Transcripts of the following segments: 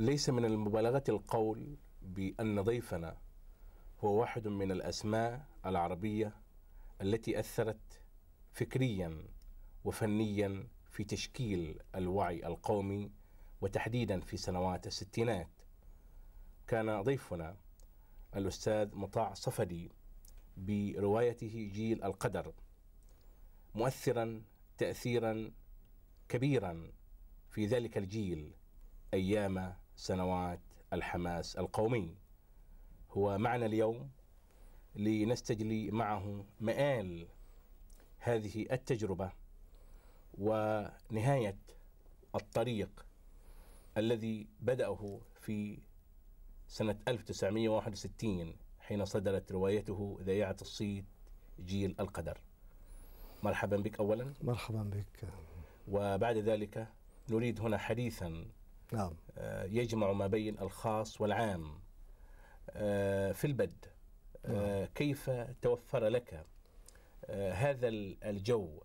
ليس من المبالغة القول بأن ضيفنا هو واحد من الأسماء العربية التي أثرت فكريا وفنيا في تشكيل الوعي القومي وتحديدا في سنوات الستينات. كان ضيفنا الأستاذ مطاع صفدي بروايته جيل القدر مؤثرا تأثيرا كبيرا في ذلك الجيل أيام سنوات الحماس القومي. هو معنا اليوم لنستجلي معه مآل هذه التجربة ونهاية الطريق الذي بدأه في سنة 1961 حين صدرت روايته ذياعة الصيت جيل القدر. مرحبا بك أولا. مرحبا بك. وبعد ذلك نريد هنا حديثا نعم. آه، يجمع ما بين الخاص والعام. آه، في البد آه، كيف توفر لك؟ هذا الجو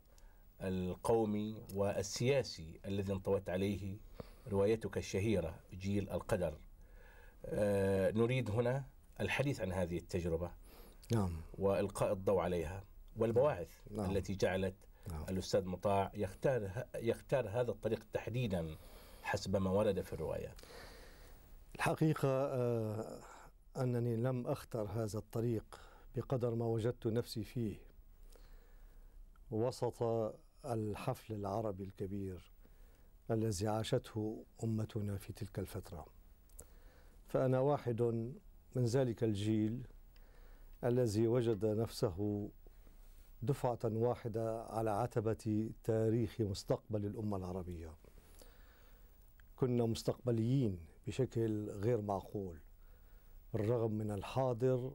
القومي والسياسي الذي انطوت عليه روايتك الشهيرة جيل القدر. نريد هنا الحديث عن هذه التجربة نعم. وإلقاء الضوء عليها والبواعث نعم. التي جعلت نعم. الأستاذ مطاع يختار يختار هذا الطريق تحديدا. حسب ما ورد في الرواية. الحقيقة آه، أنني لم أختر هذا الطريق بقدر ما وجدت نفسي فيه. وسط الحفل العربي الكبير الذي عاشته أمتنا في تلك الفترة. فأنا واحد من ذلك الجيل الذي وجد نفسه دفعة واحدة على عتبة تاريخ مستقبل الأمة العربية. كنا مستقبليين بشكل غير معقول بالرغم من الحاضر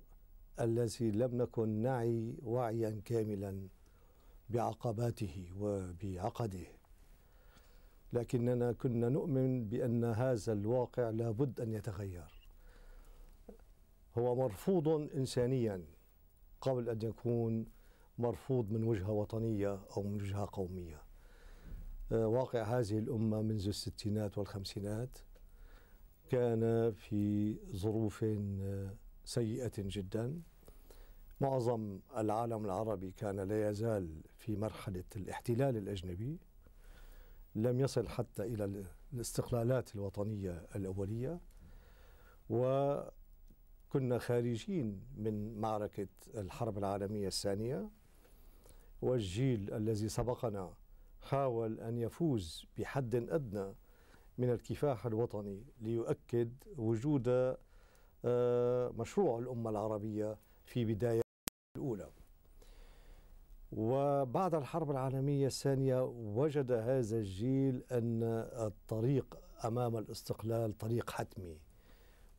الذي لم نكن نعي وعيا كاملا بعقباته وبعقده. لكننا كنا نؤمن بأن هذا الواقع لابد أن يتغير. هو مرفوض إنسانيا قبل أن يكون مرفوض من وجهة وطنية أو من وجهة قومية. واقع هذه الأمة منذ الستينات والخمسينات كان في ظروف آه، سيئة جدا. معظم العالم العربي كان لا يزال في مرحلة الاحتلال الأجنبي لم يصل حتى إلى الاستقلالات الوطنية الأولية. وكنا خارجين من معركة الحرب العالمية الثانية والجيل الذي سبقنا حاول أن يفوز بحد أدنى من الكفاح الوطني ليؤكد وجود آه، مشروع الأمة العربية في بداية الأولى. وبعد الحرب العالمية الثانية وجد هذا الجيل أن الطريق أمام الاستقلال طريق حتمي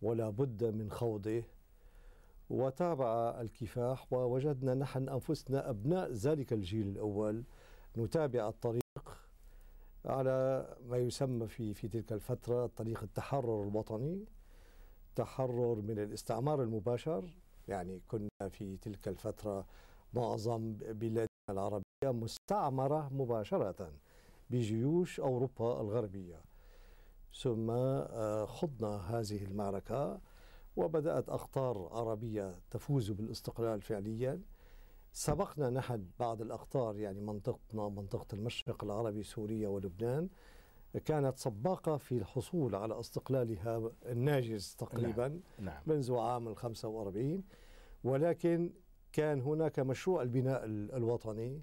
ولا بد من خوضه. وتابع الكفاح ووجدنا نحن أنفسنا أبناء ذلك الجيل الأول نتابع الطريق على ما يسمى في في تلك الفترة طريق التحرر الوطني تحرر من الاستعمار المباشر. يعني كنا في تلك الفترة معظم بلادنا العربية مستعمرة مباشرة بجيوش أوروبا الغربية. ثم آه، خضنا هذه المعركة وبدأت أقطار عربية تفوز بالاستقلال فعليا. سبقنا نحن بعض الأقطار يعني منطقتنا منطقة المشرق العربي سوريا ولبنان كانت سباقة في الحصول على استقلالها الناجز تقريبا نعم. نعم. منذ عام ال 45 ولكن كان هناك مشروع البناء الوطني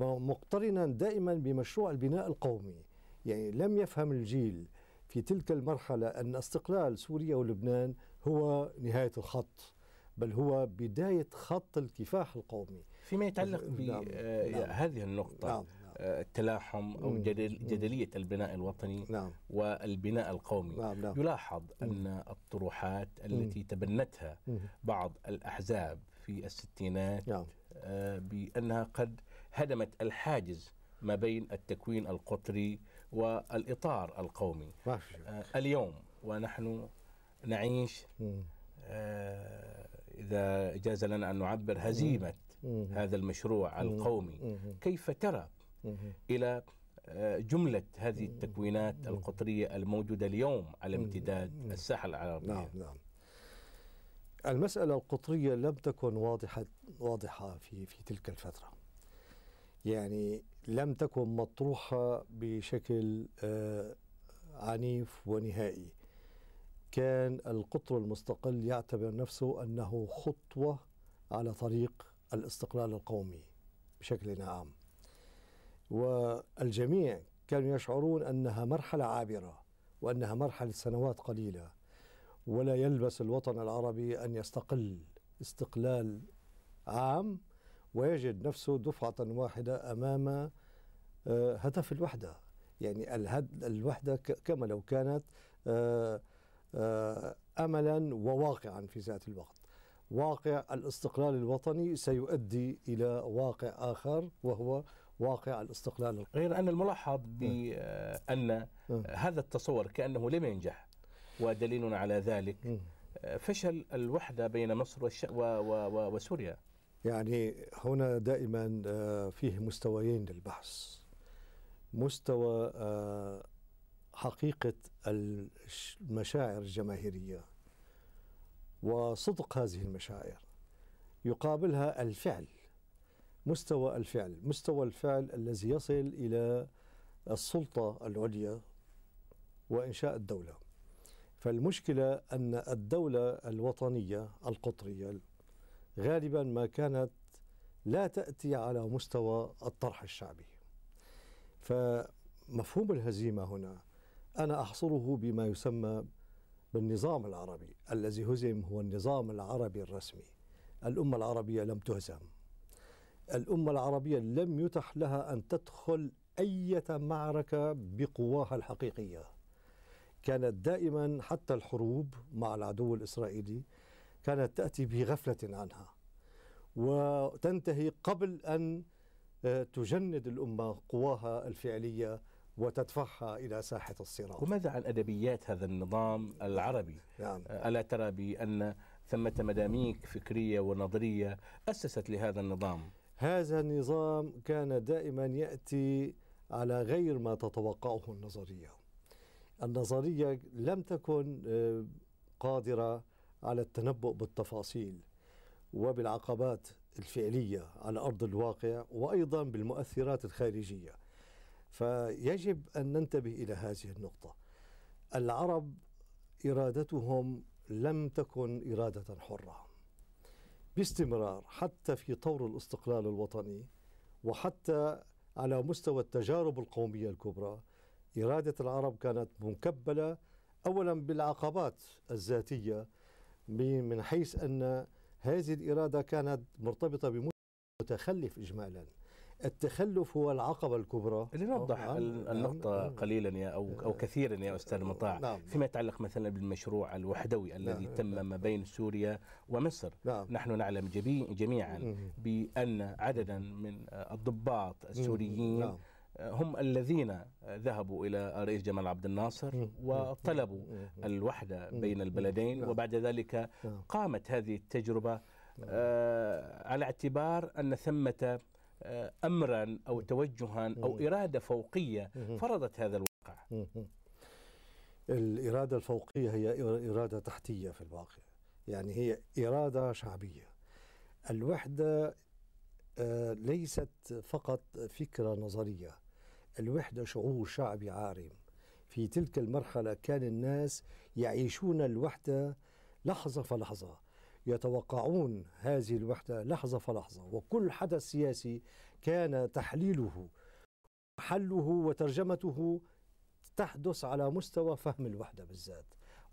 مقترنا دائما بمشروع البناء القومي يعني لم يفهم الجيل في تلك المرحلة أن استقلال سوريا ولبنان هو نهاية الخط بل هو بداية خط الكفاح القومي فيما يتعلق بهذه نعم. نعم. النقطة نعم. آه، التلاحم أو جدل جدلية البناء الوطني نعم. والبناء القومي نعم. نعم. يلاحظ أن الطروحات التي تبنتها بعض الأحزاب في الستينات نعم. آه، بأنها قد هدمت الحاجز ما بين التكوين القطري والإطار القومي آه اليوم ونحن نعيش آه إذا جاز لنا أن نعبر هزيمة هذا المشروع القومي كيف ترى إلى آه، جملة هذه التكوينات القطرية الموجودة اليوم على امتداد الساحة العربية؟ نعم نعم. المسألة القطرية لم تكن واضحة واضحة في في تلك الفترة. يعني لم تكن مطروحة بشكل آه، عنيف ونهائي. كان القطر المستقل يعتبر نفسه أنه خطوة على طريق الاستقلال القومي بشكل عام. والجميع كانوا يشعرون أنها مرحلة عابرة وأنها مرحلة سنوات قليلة ولا يلبس الوطن العربي أن يستقل استقلال عام ويجد نفسه دفعة واحدة أمام آه، هدف الوحدة. يعني الوحدة كما لو كانت آه، آه، أملا وواقعا في ذات الوقت. واقع الاستقلال الوطني سيؤدي إلى واقع آخر وهو واقع الاستقلال. غير أن الملاحظ بأن هذا التصور كأنه لم ينجح ودليلنا على ذلك فشل الوحدة بين مصر وسوريا. يعني هنا دائما آه، فيه مستويين للبحث. مستوى آه، حقيقة المشاعر الجماهيرية وصدق هذه المشاعر. يقابلها الفعل مستوى الفعل مستوى الفعل الذي يصل إلى السلطة العليا وإنشاء الدولة. فالمشكلة أن الدولة الوطنية القطرية غالبا ما كانت لا تأتي على مستوى الطرح الشعبي. فمفهوم الهزيمة هنا أنا أحصره بما يسمى بالنظام العربي الذي هزم هو النظام العربي الرسمي. الأمة العربية لم تهزم. الأمة العربية لم يتح لها أن تدخل أي معركة بقواها الحقيقية. كانت دائما حتى الحروب مع العدو الإسرائيلي كانت تأتي بغفلة عنها وتنتهي قبل أن آه، تجند الأمة قواها الفعلية وتدفعها إلى ساحة الصراع وماذا عن أدبيات هذا النظام العربي؟ نعم. ألا ترى بأن ثمة مداميك فكرية ونظرية أسست لهذا النظام؟ هذا النظام كان دائما يأتي على غير ما تتوقعه النظرية. النظرية لم تكن آه، قادرة على التنبؤ بالتفاصيل وبالعقبات الفعلية على أرض الواقع وأيضا بالمؤثرات الخارجية. فيجب أن ننتبه إلى هذه النقطة. العرب إرادتهم لم تكن إرادة حرة. باستمرار حتى في طور الاستقلال الوطني وحتى على مستوى التجارب القومية الكبرى إرادة العرب كانت منكبلة أولا بالعقبات الذاتية من حيث أن هذه الإرادة كانت مرتبطة بمتخلف إجمالا. التخلف هو العقبة الكبرى. لنوضح نعم. النقطة نعم. قليلا يا أو أو كثيرا يا أستاذ مطاع. نعم. فيما يتعلق مثلا بالمشروع الوحدوي الذي نعم. تم ما بين سوريا ومصر. نعم. نحن نعلم جميعا بأن عددا من الضباط السوريين نعم. هم الذين ذهبوا إلى الرئيس جمال عبد الناصر وطلبوا الوحدة بين البلدين. نعم. وبعد ذلك نعم. قامت هذه التجربة نعم. آه، على اعتبار أن ثمة آه، أمرا أو توجها أو إرادة فوقية فرضت هذا الواقع. الإرادة الفوقية هي إرادة تحتية في الواقع. يعني هي إرادة شعبية. الوحدة آه، ليست فقط فكرة نظرية. الوحدة شعور شعبي عارم. في تلك المرحلة كان الناس يعيشون الوحدة لحظة فلحظة. يتوقعون هذه الوحدة لحظة فلحظة وكل حدث سياسي كان تحليله حله وترجمته تحدث على مستوى فهم الوحدة بالذات.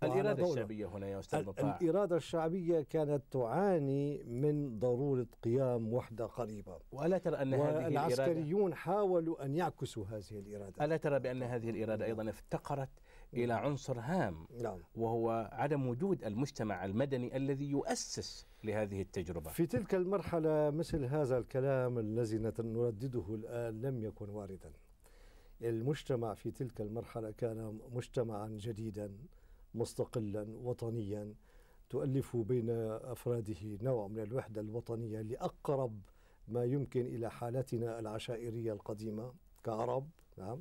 الإرادة الشعبية هنا يا أستاذ مطاع. الإرادة الشعبية كانت تعاني من ضرورة قيام وحدة قريبة. وألا ترى أن هذه الإرادة العسكريون حاولوا أن يعكسوا هذه الإرادة. ألا ترى بأن هذه الإرادة أيضا افتقرت؟ إلى عنصر هام نعم. وهو عدم وجود المجتمع المدني الذي يؤسس لهذه التجربة. في تلك المرحلة مثل هذا الكلام الذي نردده الآن لم يكن واردا. المجتمع في تلك المرحلة كان مجتمعا جديدا مستقلا وطنيا تؤلف بين أفراده نوع من الوحدة الوطنية لأقرب ما يمكن إلى حالتنا العشائرية القديمة كعرب نعم.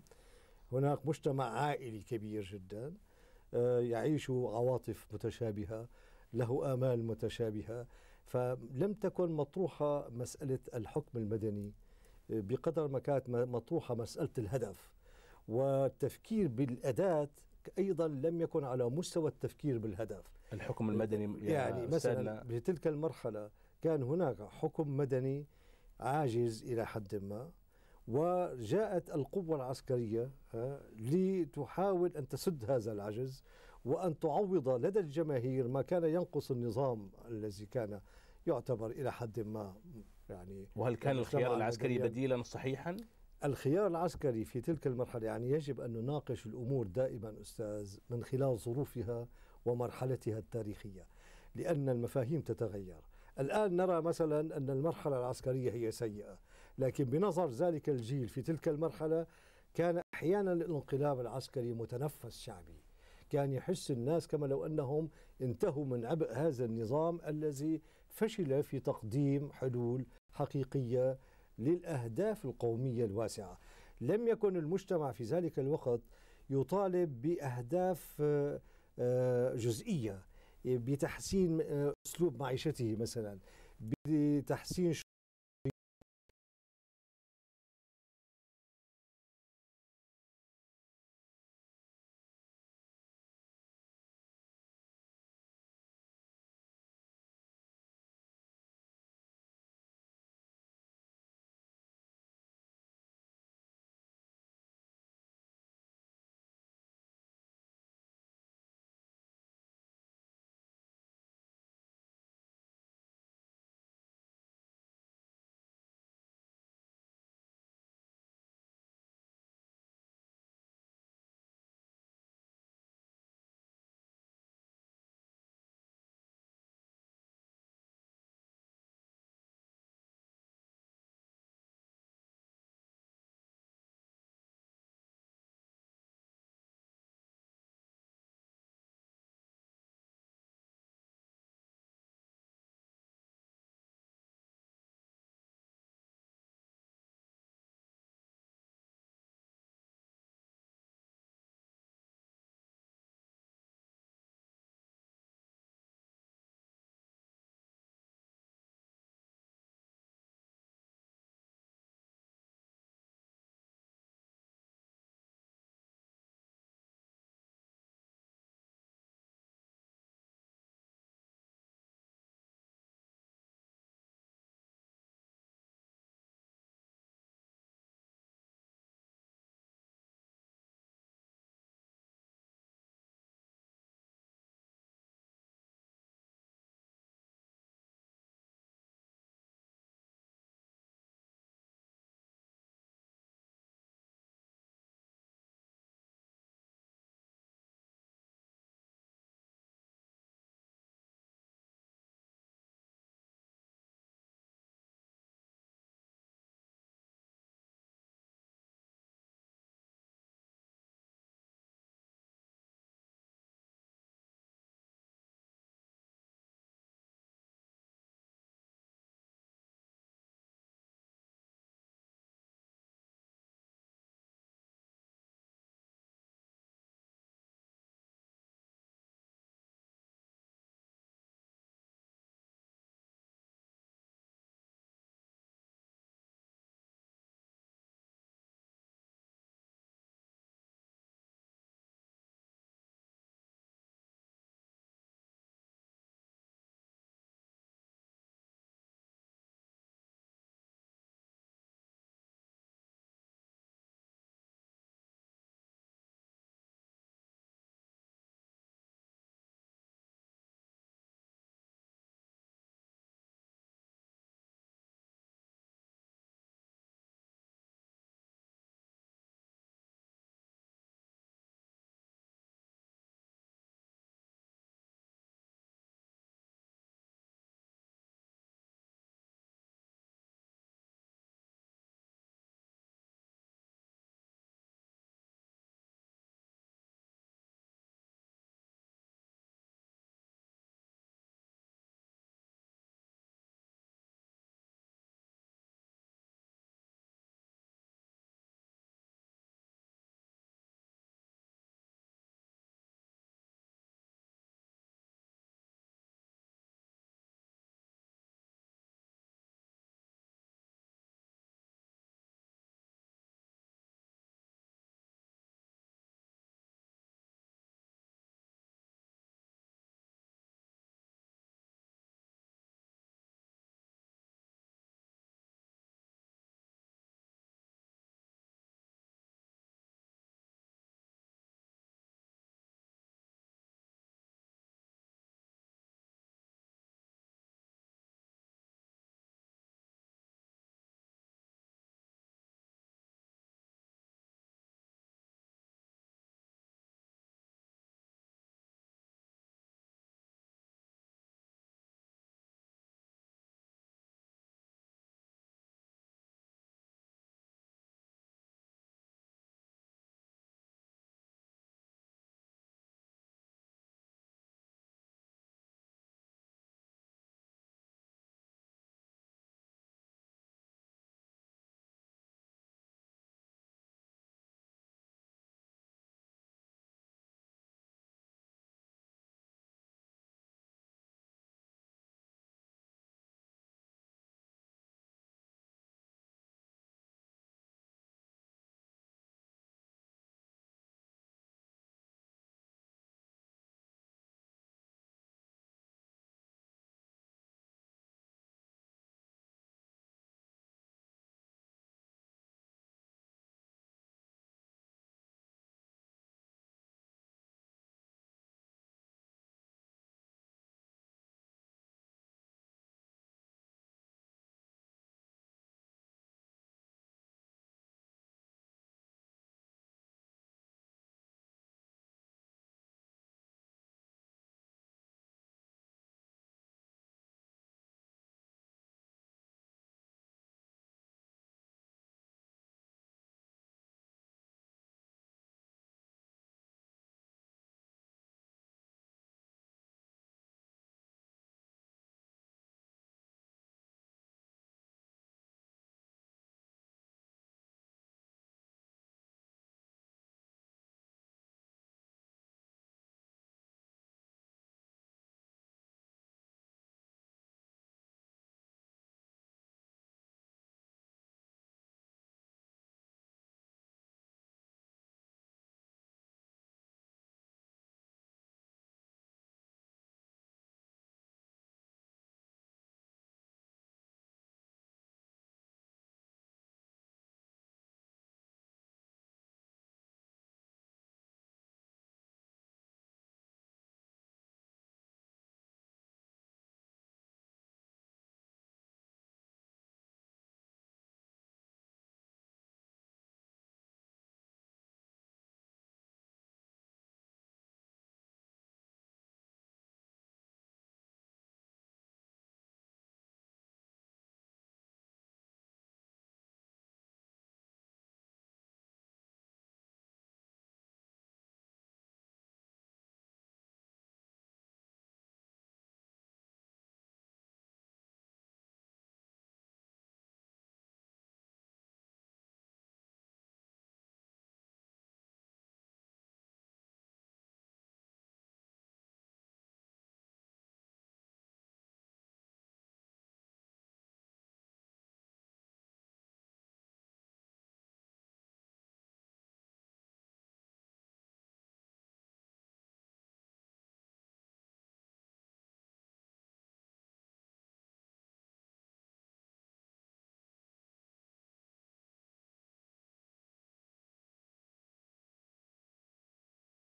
هناك مجتمع عائلي كبير جدا آه، يعيش عواطف متشابهة له آمال متشابهة. فلم تكن مطروحة مسألة الحكم المدني آه، بقدر ما كانت مطروحة مسألة الهدف والتفكير بالأداة أيضا لم يكن على مستوى التفكير بالهدف. الحكم المدني يعني مثلا بتلك المرحلة كان هناك حكم مدني عاجز إلى حد ما. وجاءت القوة العسكرية لتحاول أن تسد هذا العجز وأن تعوض لدى الجماهير ما كان ينقص النظام الذي كان يعتبر إلى حد ما يعني وهل كان الخيار العسكري بديلا صحيحا؟ الخيار العسكري في تلك المرحلة يعني يجب أن نناقش الأمور دائما أستاذ من خلال ظروفها ومرحلتها التاريخية لأن المفاهيم تتغير. الآن نرى مثلا أن المرحلة العسكرية هي سيئة. لكن بنظر ذلك الجيل في تلك المرحلة كان أحيانا الانقلاب العسكري متنفس شعبي. كان يحس الناس كما لو أنهم انتهوا من عبء هذا النظام الذي فشل في تقديم حلول حقيقية للأهداف القومية الواسعة. لم يكن المجتمع في ذلك الوقت يطالب بأهداف آه، آه، جزئية بتحسين آه، أسلوب معيشته مثلا بتحسين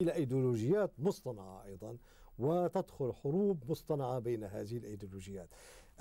إلى أيديولوجيات مصطنعة أيضا وتدخل حروب مصطنعة بين هذه الأيديولوجيات.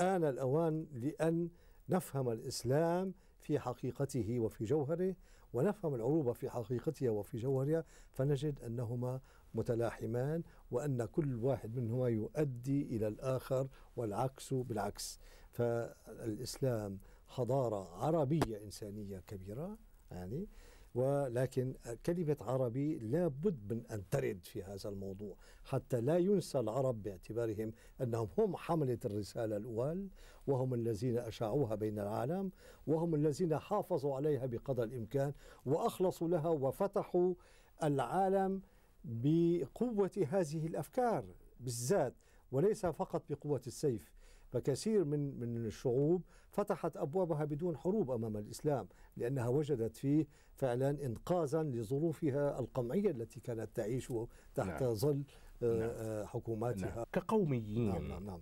آن الأوان لأن نفهم الإسلام في حقيقته وفي جوهره ونفهم العروبة في حقيقتها وفي جوهرها فنجد أنهما متلاحمان وأن كل واحد منهما يؤدي إلى الآخر والعكس بالعكس. فالإسلام حضارة عربية إنسانية كبيرة يعني ولكن كلمة عربي لا بد من أن ترد في هذا الموضوع حتى لا ينسى العرب باعتبارهم أنهم هم حملة الرسالة الأول وهم الذين أشاعوها بين العالم وهم الذين حافظوا عليها بقدر الإمكان وأخلصوا لها وفتحوا العالم بقوة هذه الأفكار بالذات وليس فقط بقوة السيف. فكثير من من الشعوب فتحت أبوابها بدون حروب أمام الإسلام لأنها وجدت فيه فعلا انقاذا لظروفها القمعية التي كانت تعيش تحت نعم. ظل آه، نعم. آه، حكوماتها نعم. كقوميين نعم نعم نعم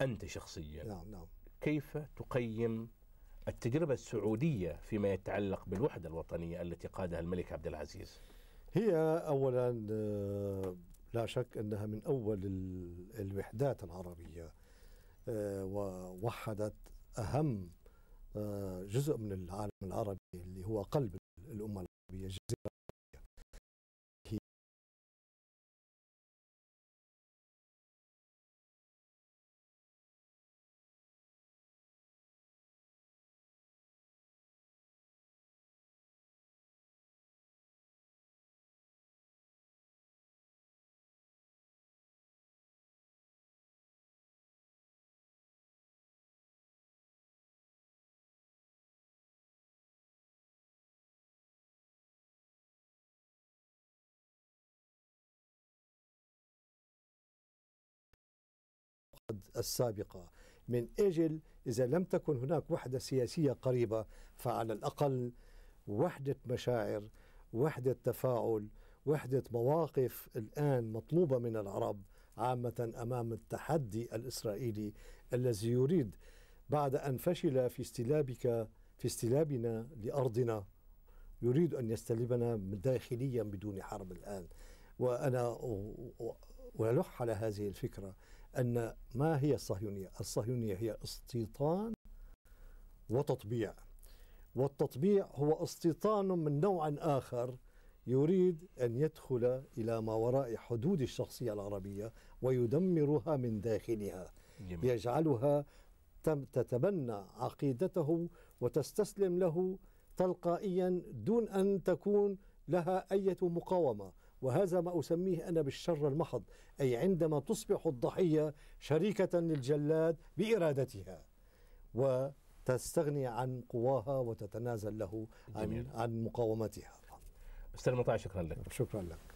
أنت شخصيا نعم نعم كيف تقيم التجربة السعودية فيما يتعلق بالوحدة الوطنية التي قادها الملك عبد العزيز هي أولا آه، لا شك أنها من أول الوحدات العربية ووحدت أهم آه، جزء من العالم العربي اللي هو قلب الأمة العربية الجزيرة السابقة. من أجل إذا لم تكن هناك وحدة سياسية قريبة فعلى الأقل وحدة مشاعر وحدة تفاعل وحدة مواقف الآن مطلوبة من العرب عامة أمام التحدي الإسرائيلي الذي يريد بعد أن فشل في استلابك في استلابنا لأرضنا يريد أن يستلبنا داخليا بدون حرب الآن. وأنا ألح على هذه الفكرة. أن ما هي الصهيونية؟ الصهيونية هي استيطان وتطبيع والتطبيع هو استيطان من نوع آخر يريد أن يدخل إلى ما وراء حدود الشخصية العربية ويدمرها من داخلها جميل. يجعلها تتبنى عقيدته وتستسلم له تلقائيا دون أن تكون لها أي مقاومة وهذا ما أسميه أنا بالشر المحض أي عندما تصبح الضحية شريكة للجلاد بإرادتها. وتستغني عن قواها وتتنازل له عن, عن مقاومتها. أستاذ مطاع شكرا لك. شكرا لك.